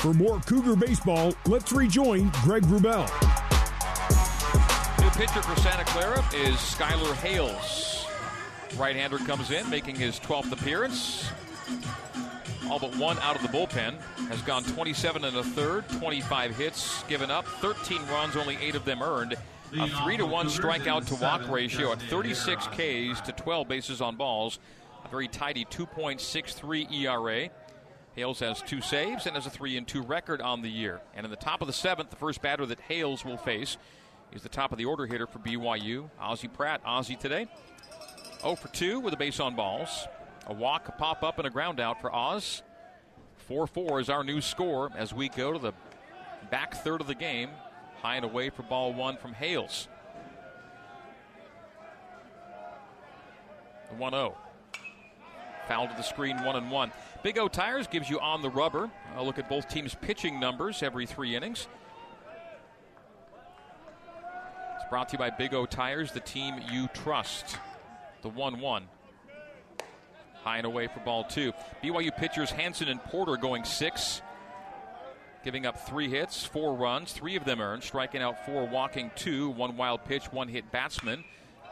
For more Cougar baseball, let's rejoin Greg Wrubell. New pitcher for Santa Clara is Skyler Hales. Right-hander comes in, making his 12th appearance. All but one out of the bullpen. Has gone 27 and a third, 25 hits given up, 13 runs, only eight of them earned. A 3 to 1 strikeout to walk ratio at 36 Ks to 12 bases on balls. A very tidy 2.63 ERA. Hales has two saves and has a 3 and 2 record on the year. And in the top of the seventh, the first batter that Hales will face is the top of the order hitter for BYU, Ozzie Pratt. Ozzie today 0 for 2 with a base on balls. A walk, a pop up, and a ground out for Oz. 4 4 is our new score as we go to the back third of the game. High and away for ball one from Hales. The 1 0. Foul to the screen, 1 and 1. Big O Tires gives you on the rubber. A look at both teams' pitching numbers every three innings. It's brought to you by Big O Tires, the team you trust. The 1 1. High and away for ball two. BYU pitchers Hanson and Porter going six giving up three hits, four runs, three of them earned, striking out four, walking two, one wild pitch, one hit batsman.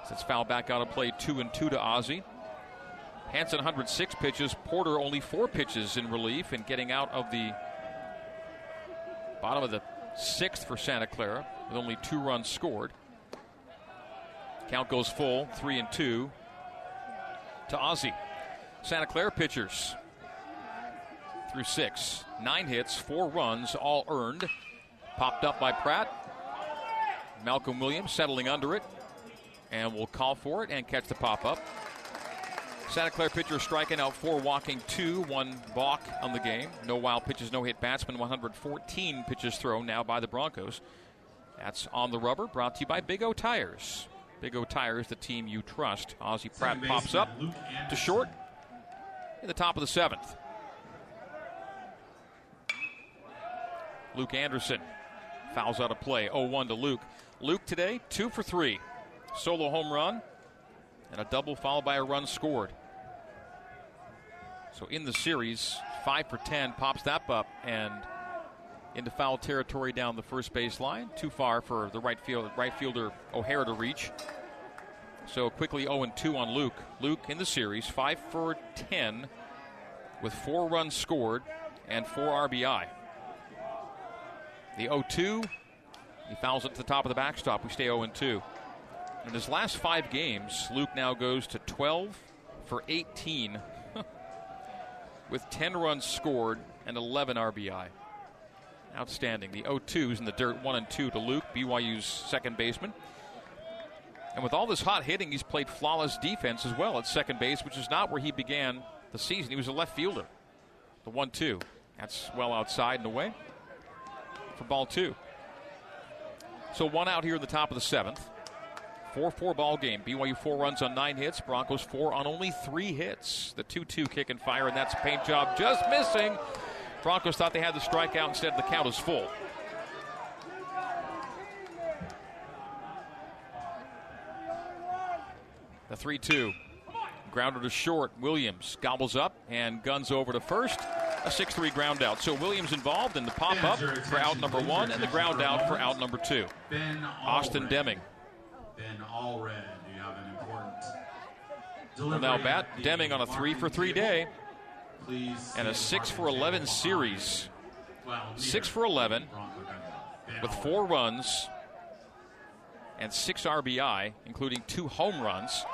That's foul back out of play, two and two to Ozzie. Hanson 106 pitches, Porter only four pitches in relief and getting out of the bottom of the sixth for Santa Clara with only two runs scored. Count goes full, three and two to Ozzie. Santa Clara pitchers through six. Nine hits, four runs, all earned. Popped up by Pratt. Malcolm Williams settling under it. And will call for it and catch the pop up. Santa Clara pitcher striking out four, walking two, one balk on the game. No wild pitches, no hit batsman. 114 pitches thrown now by the Broncos. That's on the rubber, brought to you by Big O Tires. Big O Tires, the team you trust. Ozzie Pratt pops up to short in the top of the seventh. Luke Anderson fouls out of play. 0 1 to Luke. Luke today, 2 for 3. Solo home run and a double followed by a run scored. So in the series, 5 for 10, pops that up and into foul territory down the first base line. Too far for the right field right fielder O'Hara to reach. So quickly 0 2 on Luke. Luke in the series, 5 for 10 with four runs scored and four RBI. The 0 2, he fouls it to the top of the backstop. We stay 0 2. In his last five games, Luke now goes to 12 for 18 with 10 runs scored and 11 RBI. Outstanding. The 0 2s in the dirt, 1 and 2 to Luke, BYU's second baseman. And with all this hot hitting, he's played flawless defense as well at second base, which is not where he began the season. He was a left fielder. The 1 2. That's well outside and away for ball two. So one out here in the top of the seventh. 4 4 ball game. BYU four runs on nine hits. Broncos four on only three hits. The 2 2 kick and fire, and that's a paint job just missing. Broncos thought they had the strikeout. Instead, the count is full. The 3 2. Grounder to short. Williams gobbles up and guns over to first. A 6 3 ground out. So Williams involved in the pop up for out number one and the ground out for out number two. Austin Deming. Ben Allred, you have an important Well, now bat Deming on a 3 for 3 day and a 6 for 11 series. 6 for 11 with four runs and six RBI, including two home runs.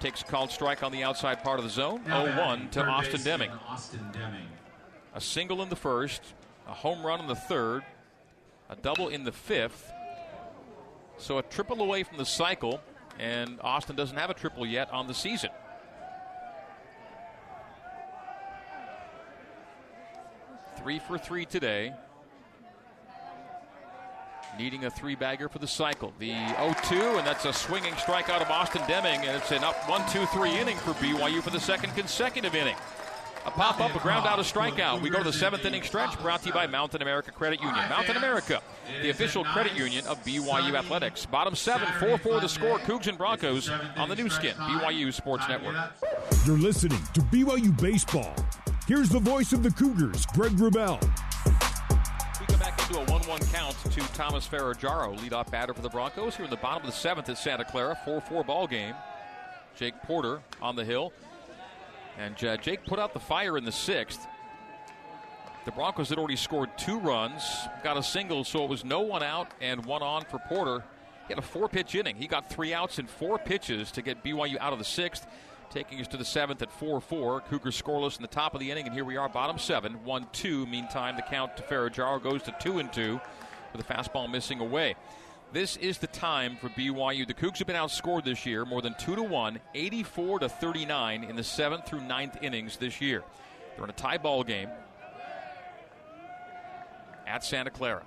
Takes called strike on the outside part of the zone. 0 1 to Austin Deming. Austin Deming. A single in the first, a home run in the third, a double in the fifth. So a triple away from the cycle, and Austin doesn't have a triple yet on the season. Three for three today. Needing a three bagger for the cycle. The 0 2, and that's a swinging strikeout of Austin Deming, and it's an up 1 2 3 inning for BYU for the second consecutive inning. A pop up, a ground out, a strikeout. We go to the seventh inning stretch brought to you by Mountain America Credit Union. Mountain America, the official credit union of BYU Athletics. Bottom seven, 4 4 the score. Cougs and Broncos on the Nu Skin, BYU Sports Network. You're listening to BYU Baseball. Here's the voice of the Cougars, Greg Wrubell. We come back into a 1 1 count to Thomas Ferragaro, leadoff batter for the Broncos. Here in the bottom of the seventh at Santa Clara, 4 4 ball game. Jake Porter on the hill. And uh, Jake put out the fire in the sixth. The Broncos had already scored two runs, got a single, so it was no one out and one on for Porter. He had a four pitch inning. He got three outs in four pitches to get BYU out of the sixth, taking us to the seventh at 4 4. Cougars scoreless in the top of the inning, and here we are, bottom seven, 1 2. Meantime, the count to Ferragaro goes to 2 and 2 with a fastball missing away. This is the time for BYU. The Cougs have been outscored this year more than 2 to 1, 84 to 39 in the seventh through ninth innings this year. They're in a tie ball game at Santa Clara.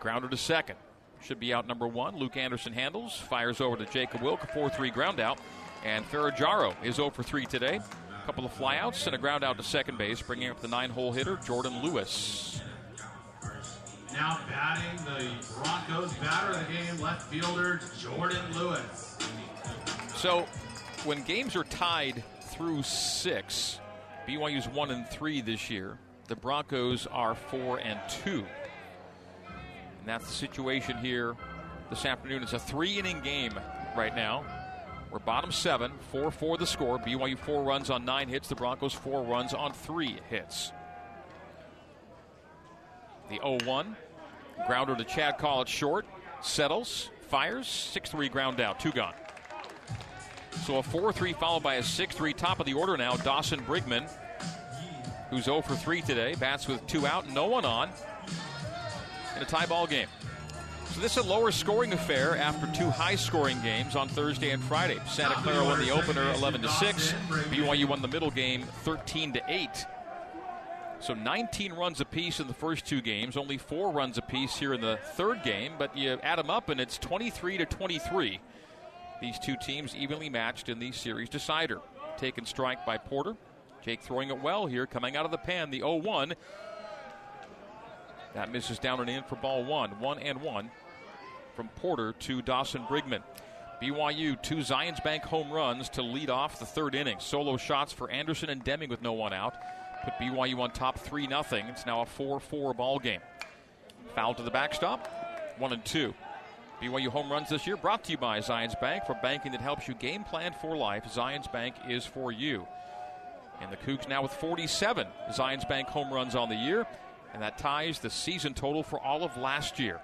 Grounder to second. Should be out number one. Luke Anderson handles, fires over to Jacob Wilk, a 4 3 ground out. And Ferragaro is 0 for 3 today. A couple of flyouts and a ground out to second base, bringing up the nine hole hitter, Jordan Lewis. Now batting the Broncos batter of the game, left fielder Jordan Lewis. So, when games are tied through six, BYU's one and three this year. The Broncos are four and two. And that's the situation here this afternoon. It's a three inning game right now. We're bottom seven, 4 4 the score. BYU four runs on nine hits. The Broncos four runs on three hits. The 0 1. Grounder to Chad Call at short. Settles. Fires. 6 3 ground out. Two gone. So a 4 3 followed by a 6 3. Top of the order now. Dawson Brigman, who's 0 for 3 today. Bats with two out, no one on. In a tie ball game. So this is a lower scoring affair after two high scoring games on Thursday and Friday. Santa Clara won the opener 11 to 6. BYU won the middle game 13 to 8. So 19 runs apiece in the first two games, only four runs apiece here in the third game, but you add them up and it's 23 to 23. These two teams evenly matched in the series decider. Taken strike by Porter. Jake throwing it well here, coming out of the pen, the 0 1. That misses down and in for ball one. One and one from Porter to Dawson Brigman. BYU, two Zions Bank home runs to lead off the third inning. Solo shots for Anderson and Deming with no one out. Put BYU on top 3 0. It's now a 4 4 ball game. Foul to the backstop. One and two. BYU home runs this year brought to you by Zions Bank. For banking that helps you game plan for life, Zions Bank is for you. And the Cougs now with 47 Zions Bank home runs on the year, and that ties the season total for all of last year.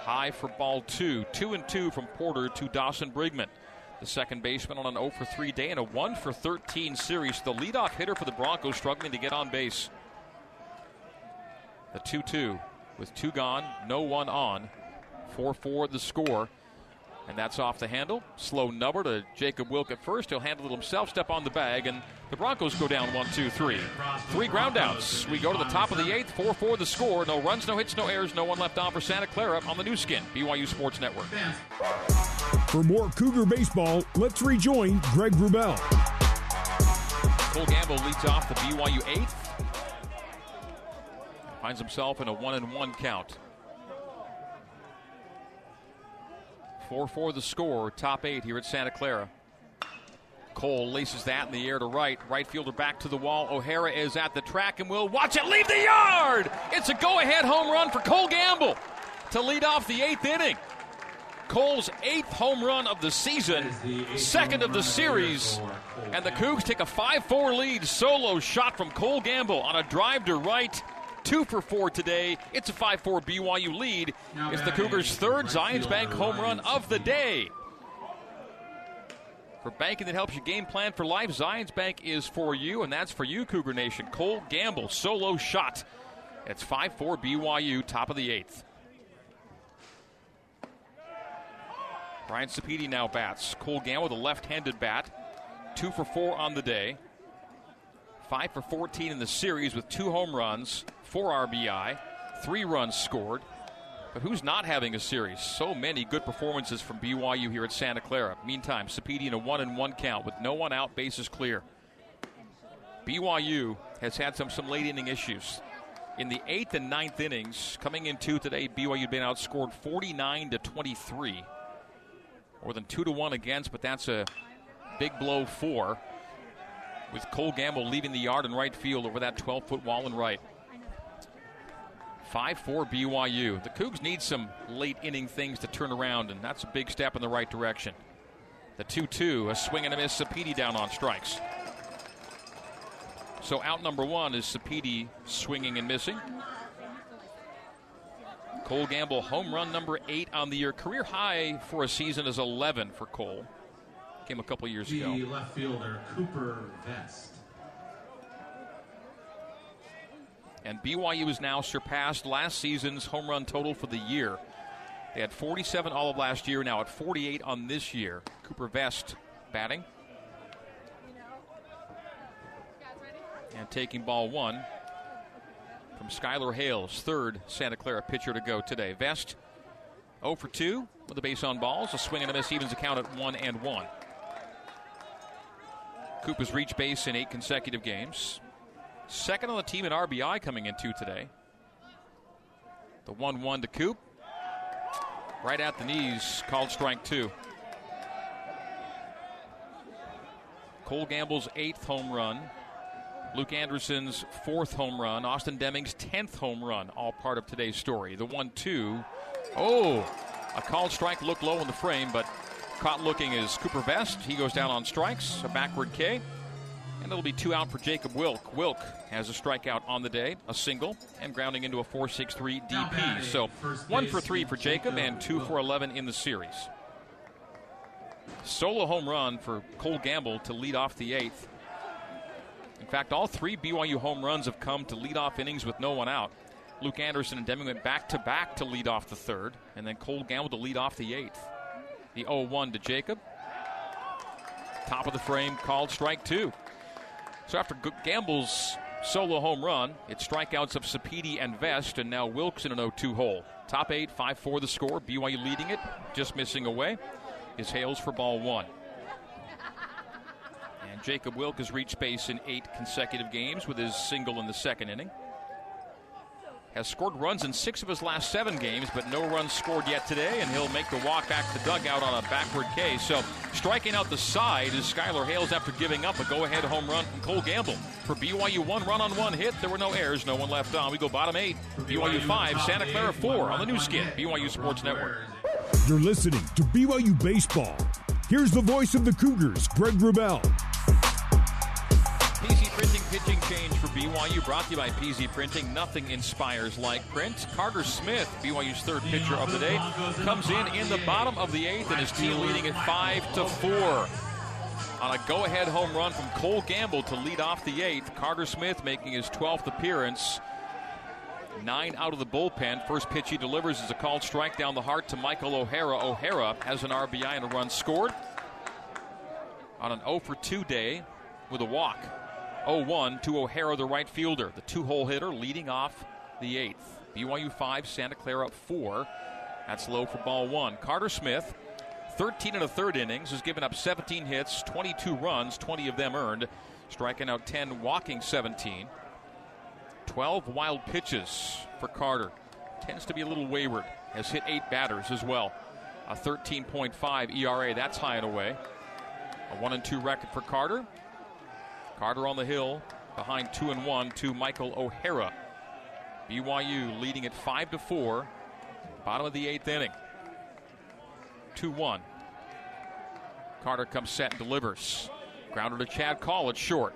High for ball two. Two and two from Porter to Dawson Brigman. The second baseman on an 0 for 3 day and a 1 for 13 series. The leadoff hitter for the Broncos struggling to get on base. The 2 2 with two gone, no one on. 4 4 the score. And that's off the handle. Slow number to Jacob Wilk at first. He'll handle it himself, step on the bag, and the Broncos go down one, two, three. Three groundouts. We go to the top of the eighth, 4 4 the score. No runs, no hits, no errors, no one left on for Santa Clara on the Nu Skin, BYU Sports Network. For more Cougar baseball, let's rejoin Greg Wrubell. Cole Gamble leads off the BYU eighth. Finds himself in a one and one count. 4 4 the score, top eight here at Santa Clara. Cole laces that in the air to right. Right fielder back to the wall. O'Hara is at the track and will watch it leave the yard. It's a go ahead home run for Cole Gamble to lead off the eighth inning. Cole's eighth home run of the season, second of the series, and the Cougs take a 5 4 lead. Solo shot from Cole Gamble on a drive to right. Two for four today. It's a 5 4 BYU lead. It's the Cougars' third Zions Bank home run of the day. For banking that helps you game plan for life, Zions Bank is for you, and that's for you, Cougar Nation. Cole Gamble, solo shot. It's 5 4 BYU, top of the eighth. Brian Sapedi now bats. Cole Gamble with a left handed bat. Two for four on the day. Five for 14 in the series with two home runs, four RBI, three runs scored. But who's not having a series? So many good performances from BYU here at Santa Clara. Meantime, Sapedi in a one and one count with no one out, bases clear. BYU has had some some late inning issues. In the eighth and ninth innings, coming into today, BYU had been outscored 49 to 23. More than two to one against, but that's a big blow for. With Cole Gamble leaving the yard in right field over that 12 foot wall in right. 5 4 BYU. The Cougs need some late inning things to turn around, and that's a big step in the right direction. The 2 2, a swing and a miss, Sapedi down on strikes. So out number one is Sapedi swinging and missing. Cole Gamble, home run number eight on the year. Career high for a season is 11 for Cole. Came a couple years the ago. The left fielder, Cooper Vest. And BYU has now surpassed last season's home run total for the year. They had 47 all of last year, now at 48 on this year. Cooper Vest batting. And taking ball one from Skylar Hales, third Santa Clara pitcher to go today. Vest 0 for 2 with a base on balls. A swing and a miss evens the count at 1 and 1. Coop has reached base in eight consecutive games. Second on the team in RBI coming into today. The 1 1 to Coop. Right at the knees, called strike two. Cole Gamble's eighth home run. Luke Anderson's fourth home run. Austin Deming's 10th home run, all part of today's story. The 1 2. Oh, a called strike looked low in the frame, but caught looking is Cooper Vest. He goes down on strikes, a backward K. And it'll be two out for Jacob Wilk. Wilk has a strikeout on the day, a single, and grounding into a 4 6 3 DP. So one for three for Jacob and two for 11 in the series. Solo home run for Cole Gamble to lead off the eighth. In fact, all three BYU home runs have come to lead off innings with no one out. Luke Anderson and Deming went back to back to lead off the third, and then Cole Gamble to lead off the eighth. The 0 1 to Jacob. Top of the frame, called strike two. So after Gamble's solo home run, it's strikeouts of Sapedi and Vest, and now Wilkes in an 0 2 hole. Top eight, 5 4 the score. BYU leading it, just missing away is Hales for ball one. And Jacob Wilk has reached base in eight consecutive games with his single in the second inning. Has scored runs in six of his last seven games, but no runs scored yet today, and he'll make the walk back to the dugout on a backward K. So striking out the side is Skylar Hales after giving up a go-ahead home run from Cole Gamble. For BYU, one run on one hit. There were no errors, no one left on. We go bottom eight. BYU five, Santa Clara four on the Nu Skin, BYU Sports Network. You're listening to BYU Baseball. Here's the voice of the Cougars, Greg Wrubell. Pitching change for BYU brought to you by PZ Printing. Nothing inspires like print. Carter Smith, BYU's third pitcher of the day, comes in in the bottom of the eighth and his team leading it five to four. On a go-ahead home run from Cole Gamble to lead off the eighth. Carter Smith making his 12th appearance. Nine out of the bullpen. First pitch he delivers is a called strike down the heart to Michael O'Hara. O'Hara has an RBI and a run scored on an 0 for 2 day with a walk. 0 1 to O'Hara, the right fielder, the two hole hitter leading off the eighth. BYU 5, Santa Clara 4. That's low for ball one. Carter Smith, 13 and a third innings, has given up 17 hits, 22 runs, 20 of them earned, striking out 10, walking 17. 12 wild pitches for Carter. Tends to be a little wayward. Has hit eight batters as well. A 13.5 ERA. That's high and away. A one and two record for Carter. Carter on the hill behind two and one to Michael O'Hara. BYU leading at five to four. Bottom of the eighth inning. 2 1. Carter comes set and delivers. Grounder to Chad Call at short.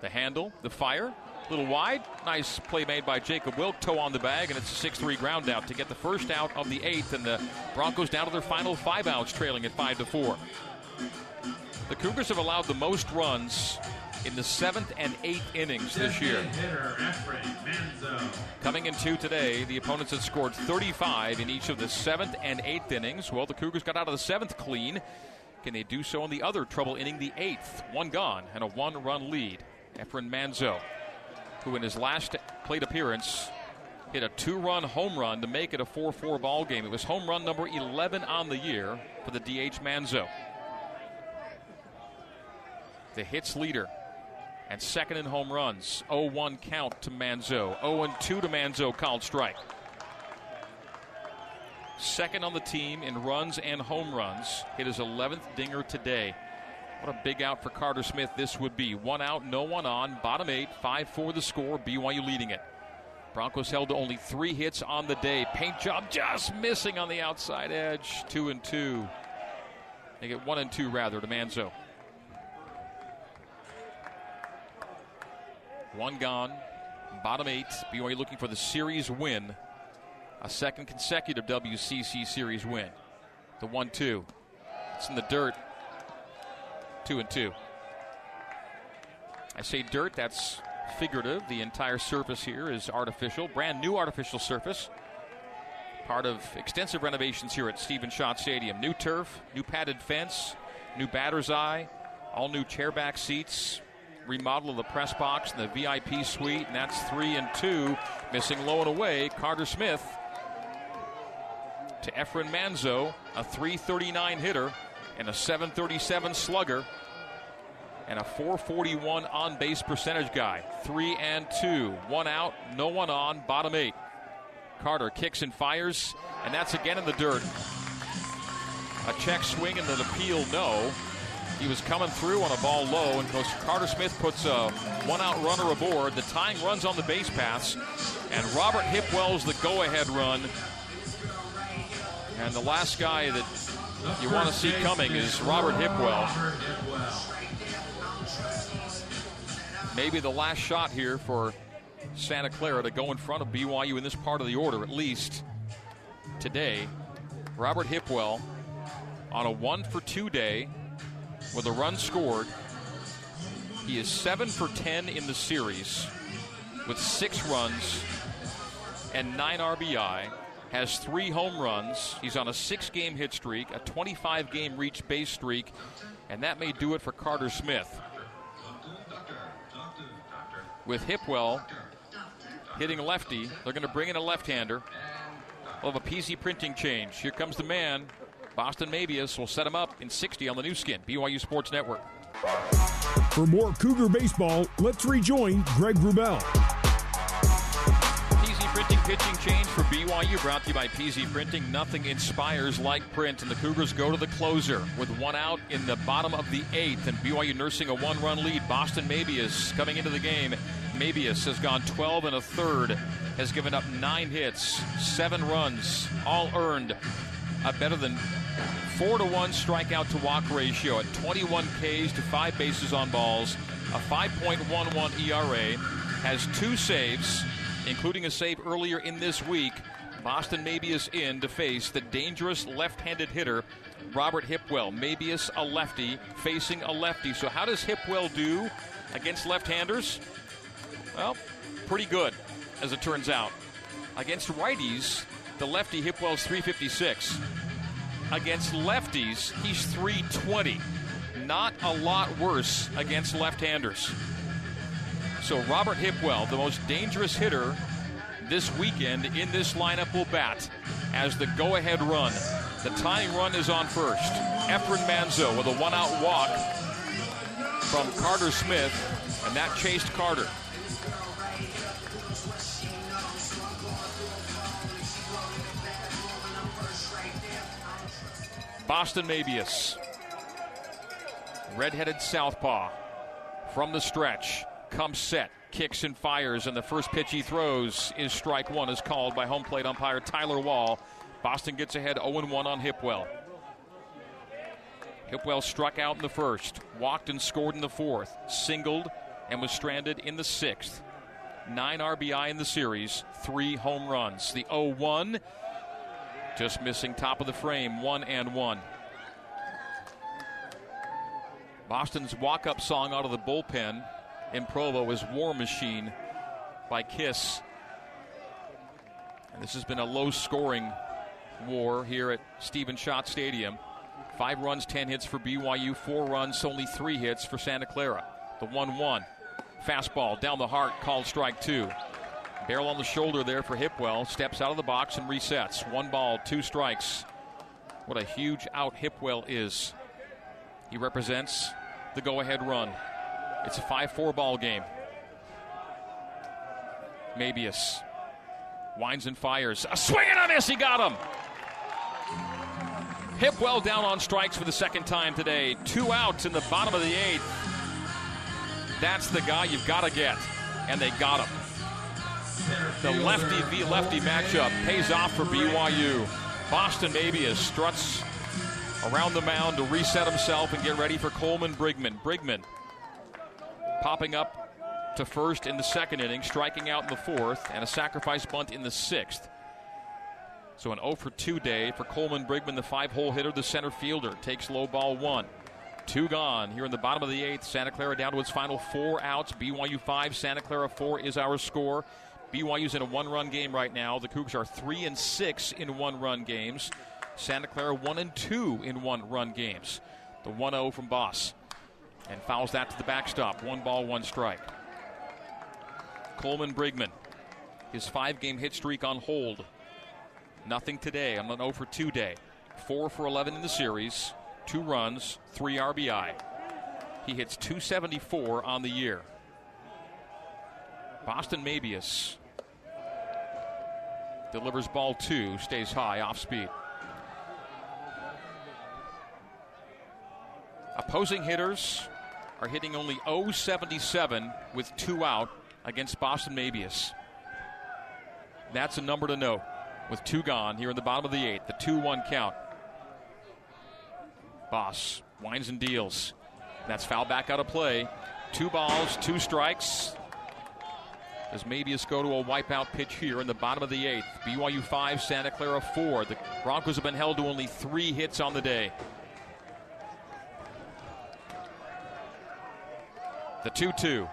The handle, the fire, a little wide. Nice play made by Jacob Wilk. Toe on the bag, and it's a 6 3 ground out to get the first out of the eighth. And the Broncos down to their final five outs, trailing at 5 to 4. The Cougars have allowed the most runs in the seventh and eighth innings this year. Coming in two today, the opponents had scored 35 in each of the seventh and eighth innings. Well, the Cougars got out of the seventh clean. Can they do so in the other trouble inning, the eighth? One gone and a one run lead. Efren Manzo, who in his last plate appearance hit a two run home run to make it a 4 4 ball game. It was home run number 11 on the year for the DH Manzo. The hits leader and second in home runs. 0 1 count to Manzo. 0 2 to Manzo, called strike. Second on the team in runs and home runs. Hit his 11th dinger today. What a big out for Carter Smith this would be. One out, no one on. Bottom eight, 5 4 the score. BYU leading it. Broncos held to only three hits on the day. Paint job just missing on the outside edge. Two and two. They get one and two rather to Manzo. One gone. Bottom eight. BYU looking for the series win. A second consecutive WCC series win. The one two. It's in the dirt. Two and two. I say dirt, that's figurative. The entire surface here is artificial, brand new artificial surface. Part of extensive renovations here at Stephen Schott Stadium. New turf, new padded fence, new batter's eye, all new chairback seats, remodel of the press box and the VIP suite, and that's three and two. Missing low and away, Carter Smith to Efren Manzo, a 339 hitter and a 737 slugger and a 441 on base percentage guy. Three and two. One out, no one on, bottom eight. Carter kicks and fires, and that's again in the dirt. A check swing and an appeal, no. He was coming through on a ball low, and Coach Carter Smith puts a one out runner aboard. The tying runs on the base paths, and Robert Hipwell's the go ahead run. And the last guy that you want to see coming is Robert Hipwell. Maybe the last shot here for Santa Clara to go in front of BYU in this part of the order, at least today. Robert Hipwell on a one for two day with a run scored. He is seven for 10 in the series with six runs and nine RBI. Has three home runs. He's on a six game hit streak, a 25 game reach base streak, and that may do it for Carter Smith with Hipwell hitting lefty. They're going to bring in a left-hander. We'll have a PZ printing change. Here comes the man. Boston Mabius will set him up in 60 on the Nu Skin, BYU Sports Network. For more Cougar baseball, let's rejoin Greg Wrubell. PZ Printing pitching change for BYU brought to you by PZ Printing. Nothing inspires like print, and the Cougars go to the closer with one out in the bottom of the eighth, and BYU nursing a one-run lead. Boston Mabius coming into the game. Mabius has gone 12 and a third, has given up nine hits, seven runs, all earned. A better than four to one strikeout to walk ratio at 21 Ks to five bases on balls, a 5.11 ERA, has two saves, including a save earlier in this week. Boston Mabius in to face the dangerous left-handed hitter Robert Hipwell. Mabius a lefty facing a lefty. So how does Hipwell do against left-handers? Well, pretty good, as it turns out. Against righties, the lefty Hipwell's 356. Against lefties, he's 320. Not a lot worse against left-handers. So Robert Hipwell, the most dangerous hitter this weekend in this lineup, will bat as the go-ahead run. The tying run is on first. Efren Manzo with a one-out walk from Carter Smith, and that chased Carter. Boston Mabius. Red-headed southpaw from the stretch. Comes set, kicks and fires, and the first pitch he throws is strike one, is called by home plate umpire Tyler Wall. Boston gets ahead 0-1 on Hipwell. Hipwell struck out in the first, walked and scored in the fourth, singled and was stranded in the sixth. Nine RBI in the series, three home runs. The 0 1 just missing top of the frame, one and one. Boston's walk up song out of the bullpen in Provo is War Machine by Kiss. And this has been a low scoring war here at Stephen Schott Stadium. Five runs, ten hits for BYU, four runs, only three hits for Santa Clara. The 1 1. Fastball down the heart, called strike two. Barrel on the shoulder there for Hipwell. Steps out of the box and resets. One ball, two strikes. What a huge out Hipwell is. He represents the go ahead run. It's a 5 4 ball game. Mabius winds and fires. A swing and a miss. He got him. Hipwell down on strikes for the second time today. Two outs in the bottom of the eighth. That's the guy you've got to get. And they got him. The lefty v lefty matchup pays off for BYU. Boston Mabius struts around the mound to reset himself and get ready for Coleman Brigman. Brigman popping up to first in the second inning, striking out in the fourth, and a sacrifice bunt in the sixth. So an 0 for 2 day for Coleman Brigman, the five hole hitter, the center fielder. Takes low ball one. Two gone here in the bottom of the eighth. Santa Clara down to its final four outs. BYU five, Santa Clara four is our score. BYU's in a one run game right now. The Cougs are three and six in one run games. Santa Clara one and two in one run games. The 1 0 from Boss. And fouls that to the backstop. One ball, one strike. Coleman Brigman. His five game hit streak on hold. Nothing today on an 0 for 2 day. 4 for 11 in the series, two runs, three RBI. He hits 274 on the year. Boston Mabius delivers ball two, stays high, off speed. Opposing hitters are hitting only 077 with two out against Boston Mabius. That's a number to note with two gone here in the bottom of the eighth. The 2 1 count. Boss winds and deals. That's foul back out of play. Two balls, two strikes. Does Mabius go to a wipeout pitch here in the bottom of the eighth? BYU 5, Santa Clara 4. The Broncos have been held to only three hits on the day. The 2 2.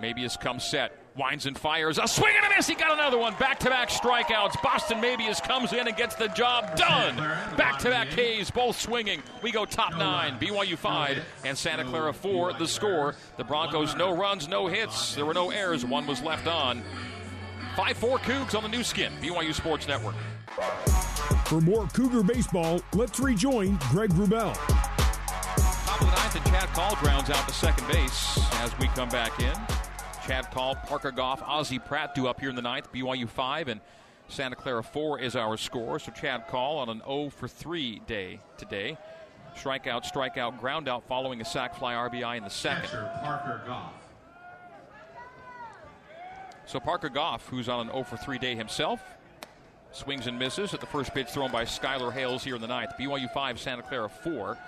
Mabius comes set winds and fires. A swing and a miss. He got another one. Back to back strikeouts. Boston Mabius comes in and gets the job done. Back to back K's, both swinging. We go top nine. BYU five and Santa Clara four. The score. The Broncos no runs, no hits. There were no errors. One was left on. 5 4 Cougs on the Nu Skin, BYU Sports Network. For more Cougar baseball, let's rejoin Greg Wrubell. Top of the ninth, and Chad Call grounds out to second base as we come back in. Chad Call, Parker Goff, Ozzie Pratt due up here in the ninth. BYU 5 and Santa Clara 4 is our score. So Chad Call on an 0 for 3 day today. Strikeout, strikeout, ground out following a sac fly RBI in the second. Parker Goff. So Parker Goff, who's on an 0 for 3 day himself, swings and misses at the first pitch thrown by Skylar Hales here in the ninth. BYU 5, Santa Clara 4.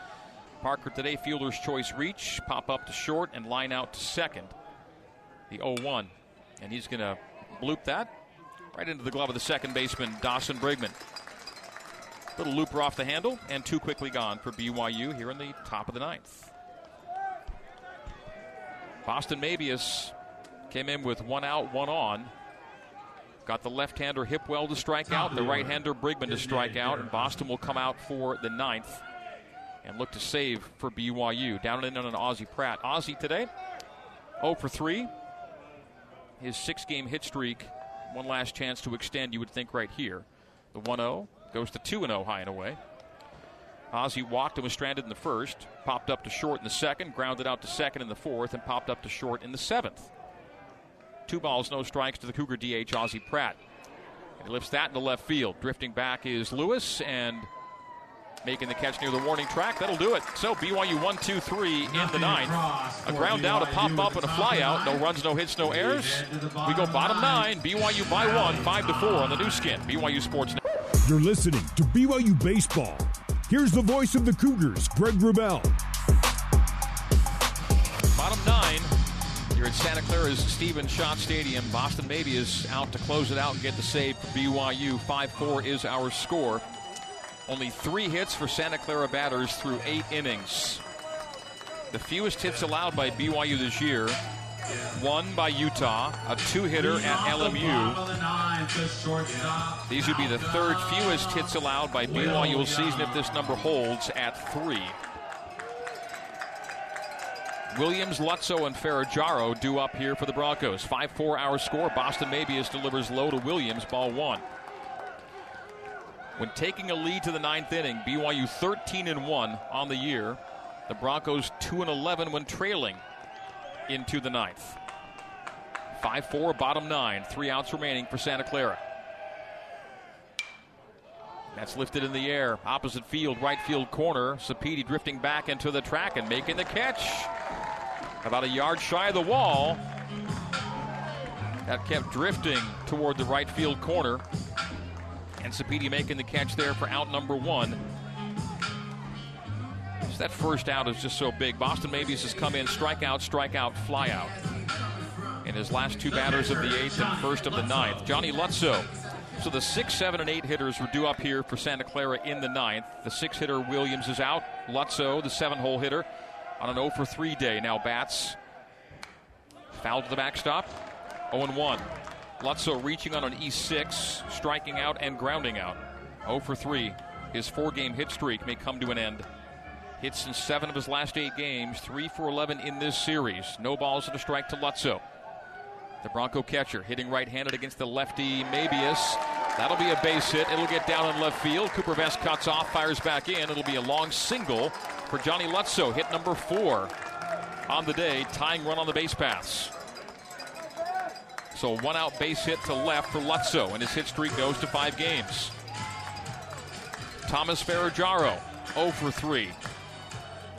Parker today, fielder's choice reach, pop up to short and line out to second the 0 1. And he's going to loop that right into the glove of the second baseman, Dawson Brigman. Little looper off the handle, and too quickly gone for BYU here in the top of the ninth. Boston Mabius came in with one out, one on. Got the left hander Hipwell to strike out, the right hander Brigman to strike out, and Boston will come out for the ninth and look to save for BYU. Down and in on an Ozzie Pratt. Ozzie today, 0 for 3, his six game hit streak. One last chance to extend, you would think, right here. The 1 0 goes to 2 0 high and away. Ozzie walked and was stranded in the first, popped up to short in the second, grounded out to second in the fourth, and popped up to short in the seventh. Two balls, no strikes to the Cougar DH, Ozzie Pratt. he lifts that into left field. Drifting back is Lewis, and making the catch near the warning track. That'll do it. So BYU 1 2 3 in the ninth. A ground out, a pop up, and a fly out. No runs, no hits, no errors. We go bottom nine. BYU by one, 5 to 4 on the Nu Skin. BYU Sports Network. You're listening to BYU Baseball. Here's the voice of the Cougars, Greg Wrubell. Bottom nine. Here at Santa Clara's Stephen Schott Stadium. Boston Mabius out to close it out and get the save for BYU. 5 4 is our score. Only three hits for Santa Clara batters through eight innings. The fewest hits allowed by BYU this year. One by Utah, a two hitter at LMU. These would be the third fewest hits allowed by BYU all season if this number holds at three. Williams, Lutzo, and Ferragamo do up here for the Broncos. 5 4 hour score. Boston Mabius delivers low to Williams, ball one. When taking a lead to the ninth inning, BYU 13 and 1 on the year. The Broncos 2 and 11 when trailing into the ninth. 5 4, bottom nine. Three outs remaining for Santa Clara. That's lifted in the air. Opposite field, right field corner. Sapedi drifting back into the track and making the catch. About a yard shy of the wall. That kept drifting toward the right field corner. And Sapedi making the catch there for out number one. So that first out is just so big. Boston Mabius has come in, strikeout, strikeout, flyout. In his last two batters of the eighth and first of the ninth. Johnny Lutzo. So the six, seven, and eight hitters were due up here for Santa Clara in the ninth. The six hitter Williams is out. Lutzo, the seven hole hitter, on an 0 for 3 day. Now bats. Foul to the backstop. 0 1. Lutzow reaching on an E6, striking out and grounding out. 0 for 3. His four game hit streak may come to an end. Hits in seven of his last eight games, 3 for 11 in this series. No balls and a strike to Lutzow. The Bronco catcher hitting right handed against the lefty Mabius. That'll be a base hit. It'll get down in left field. Cooper Vest cuts off, fires back in. It'll be a long single for Johnny Lutzow. Hit number four on the day, tying run on the base paths. So one out base hit to left for Lutzow, and his hit streak goes to five games. Thomas Ferrajaro, 0 for 3.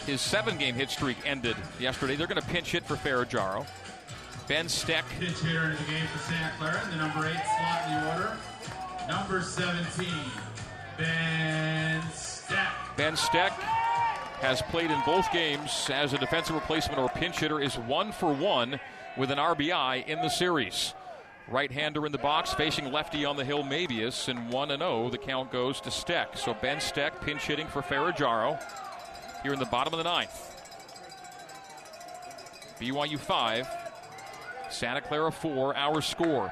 His seven game hit streak ended yesterday. They're going to pinch hit for Ferrajaro. Ben Steck. Pitch hitter in the game for Santa Clara, the number eight slot in the order. Number 17, Ben Steck. Ben Steck has played in both games as a defensive replacement or pinch hitter, is one for one with an RBI in the series. Right hander in the box, facing lefty on the hill, Mabius, and 1 0. The count goes to Steck. So Ben Steck pinch hitting for Ferraggiaro here in the bottom of the ninth. BYU 5, Santa Clara 4, our score.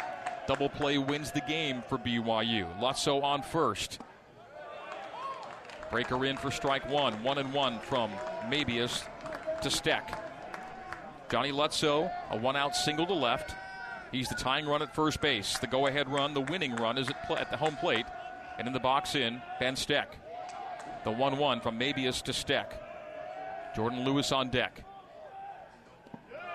Double play wins the game for BYU. Lutzow on first. Breaker in for strike one. One and one from Mabius to Steck. Johnny Lutzo, a one out single to left. He's the tying run at first base. The go ahead run, the winning run is at, pl- at the home plate. And in the box in, Ben Steck. The 1 1 from Mabius to Steck. Jordan Lewis on deck.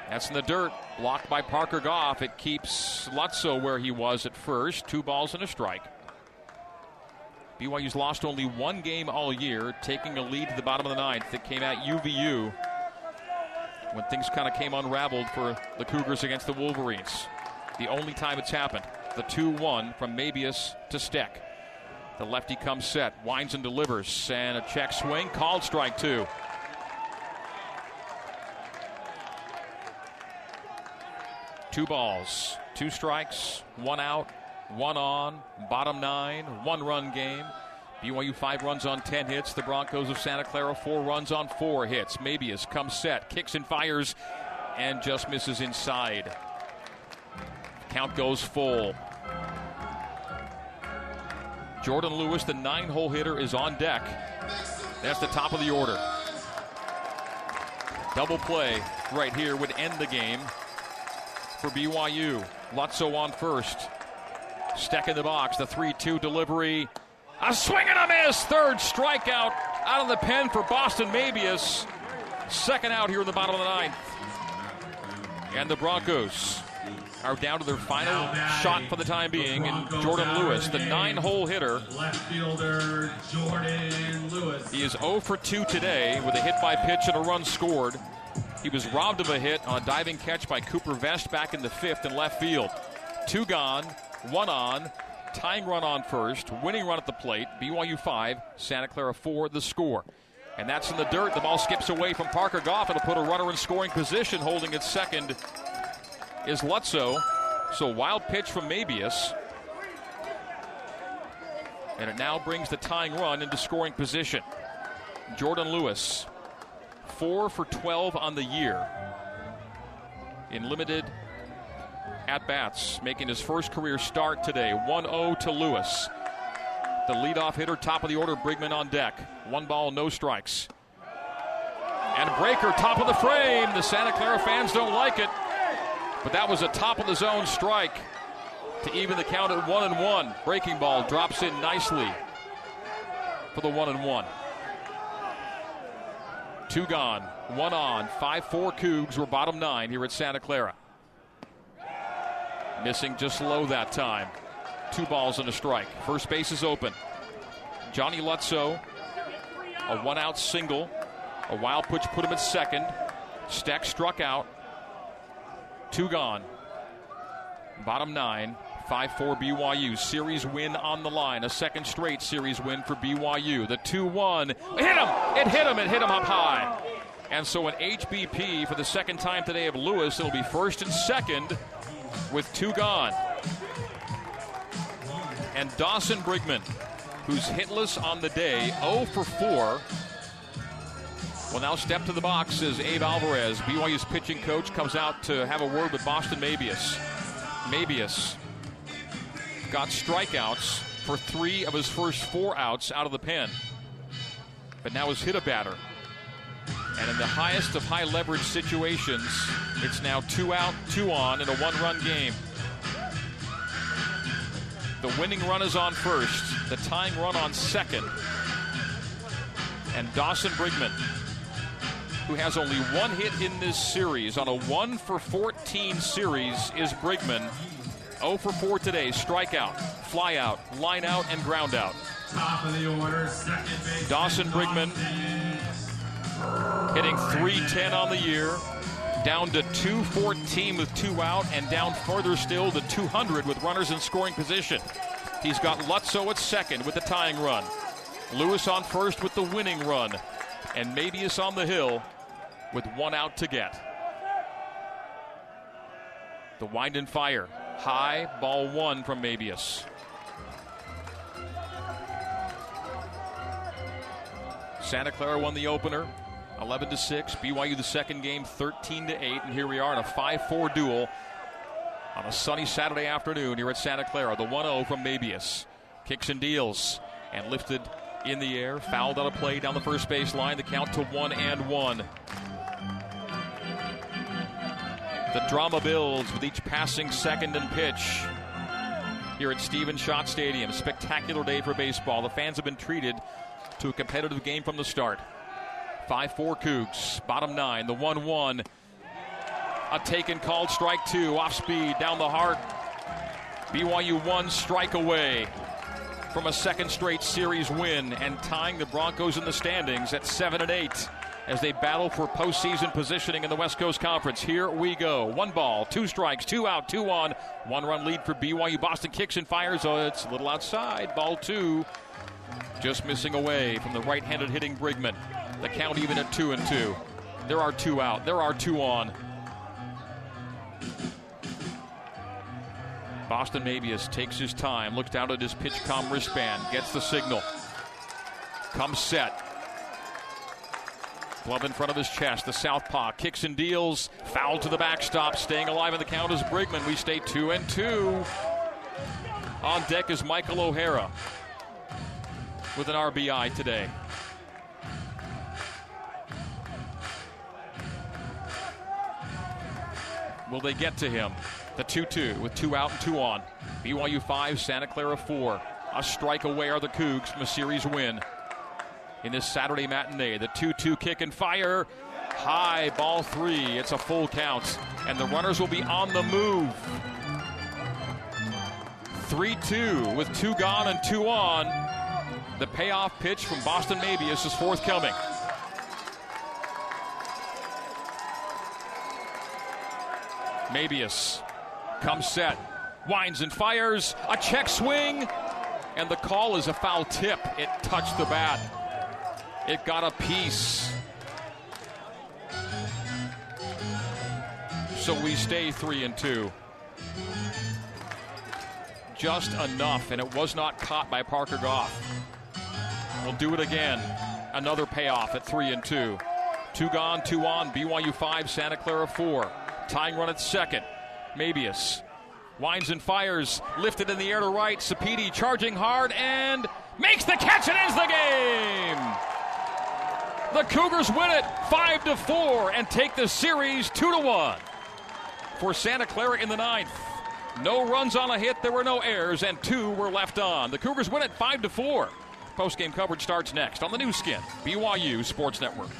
That's in the dirt, blocked by Parker Goff. It keeps Lutzo where he was at first. Two balls and a strike. BYU's lost only one game all year, taking a lead to the bottom of the ninth that came at UVU when things kind of came unraveled for the Cougars against the Wolverines. The only time it's happened. The 2 1 from Mabius to Steck. The lefty comes set, winds and delivers, and a check swing, called strike two. Two balls, two strikes, one out, one on, bottom nine, one run game. BYU five runs on 10 hits. The Broncos of Santa Clara four runs on four hits. Mabius comes set, kicks and fires, and just misses inside. Count goes full. Jordan Lewis, the nine hole hitter, is on deck. That's the top of the order. Double play right here would end the game for BYU. Lutzow on first. Steck in the box. The 3 2 delivery. A swing and a miss. Third strikeout out of the pen for Boston Mabius. Second out here in the bottom of the ninth. And the Broncos are down to their final shot for the time being. And Jordan Lewis, the nine hole hitter. Left fielder Jordan Lewis. He is 0 for 2 today with a hit by pitch and a run scored. He was robbed of a hit on a diving catch by Cooper Vest back in the fifth in left field. Two gone, one on, tying run on first, winning run at the plate. BYU 5, Santa Clara 4, the score. And that's in the dirt. The ball skips away from Parker Goff. It'll put a runner in scoring position. Holding it second is Lutzo. So wild pitch from Mabius. And it now brings the tying run into scoring position. Jordan Lewis, 4 for 12 on the year in limited at bats, making his first career start today. 1 0 to Lewis. The leadoff hitter, top of the order, Brigman on deck. One ball, no strikes. And Breaker, top of the frame. The Santa Clara fans don't like it, but that was a top of the zone strike to even the count at one and one. Breaking ball drops in nicely for the one and one. Two gone, one on. 5 4 Cougs were bottom nine here at Santa Clara. Missing just low that time. Two balls and a strike. First base is open. Johnny Lutzo, a one out single. A wild pitch put him at second. Steck struck out. Two gone. Bottom nine, 5 4 BYU. Series win on the line. A second straight series win for BYU. The 2 1. Hit him! It hit him! It hit him up high. And so an HBP for the second time today of Lewis. It'll be first and second with two gone. And Dawson Brigman, who's hitless on the day, 0 for 4. Will now step to the box as Abe Alvarez, BYU's pitching coach, comes out to have a word with Boston Mabius. Mabius got strikeouts for three of his first four outs out of the pen, but now has hit a batter. And in the highest of high leverage situations, it's now two out, two on in a one run game. The winning run is on first, the tying run on second. And Dawson Brigman who has only one hit in this series on a 1 for 14 series is Brigman. 0 for 4 today. Strikeout, fly out, line out, and ground out. Top of the order, second base. Dawson Brigman hitting 310 on the year. Down to 214 with two out, and down further still to 200 with runners in scoring position. He's got Lutzo at second with the tying run. Lewis on first with the winning run. And Mabius on the hill with one out to get. The wind and fire. High, ball one from Mabius. Santa Clara won the opener 11 to 6. BYU the second game 13 to 8. And here we are in a 5 4 duel on a sunny Saturday afternoon here at Santa Clara. The 1 0 from Mabius. Kicks and deals and lifted in the air. Fouled on a play down the first base line. The count to 1 and 1. The drama builds with each passing second and pitch here at Stephen Schott Stadium. Spectacular day for baseball. The fans have been treated to a competitive game from the start. 5 4 Cougs, bottom nine, the 1 1. A taken called strike two, off speed, down the heart. BYU one strike away from a second straight series win and tying the Broncos in the standings at 7 and 8 as they battle for postseason positioning in the West Coast Conference. Here we go. One ball, two strikes, two out, two on. One run lead for BYU. Boston kicks and fires. Oh, it's a little outside. Ball two. Just missing away from the right handed hitting Brigman. The count even at two and two. There are two out. There are two on. Boston Mabius takes his time, looks down at his PitchCom wristband, gets the signal. Comes set. Glove in front of his chest. The southpaw kicks and deals. Foul to the backstop. Staying alive in the count is Brigman. We stay two and two. On deck is Michael O'Hara with an RBI today. Will they get to him? The 2 2 with two out and two on. BYU 5, Santa Clara 4. A strike away are the Cougs from a series win in this Saturday matinee. The 2 2 kick and fire. High ball three. It's a full count. And the runners will be on the move. 3 2 with two gone and two on. The payoff pitch from Boston Mabius is forthcoming. Mabius comes set, winds and fires. A check swing. And the call is a foul tip. It touched the bat. It got a piece. So we stay three and two. Just enough, and it was not caught by Parker Goff. We'll do it again. Another payoff at three and two. Two gone, two on. BYU five, Santa Clara four. Tying run at second. Mabius winds and fires, lifted in the air to right. Sapedi charging hard and makes the catch and ends the game. The Cougars win it 5 to 4 and take the series 2 to 1. For Santa Clara in the ninth. No runs on a hit, there were no errors, and two were left on. The Cougars win it 5 to 4. Post game coverage starts next on the Nu Skin, BYU Sports Network.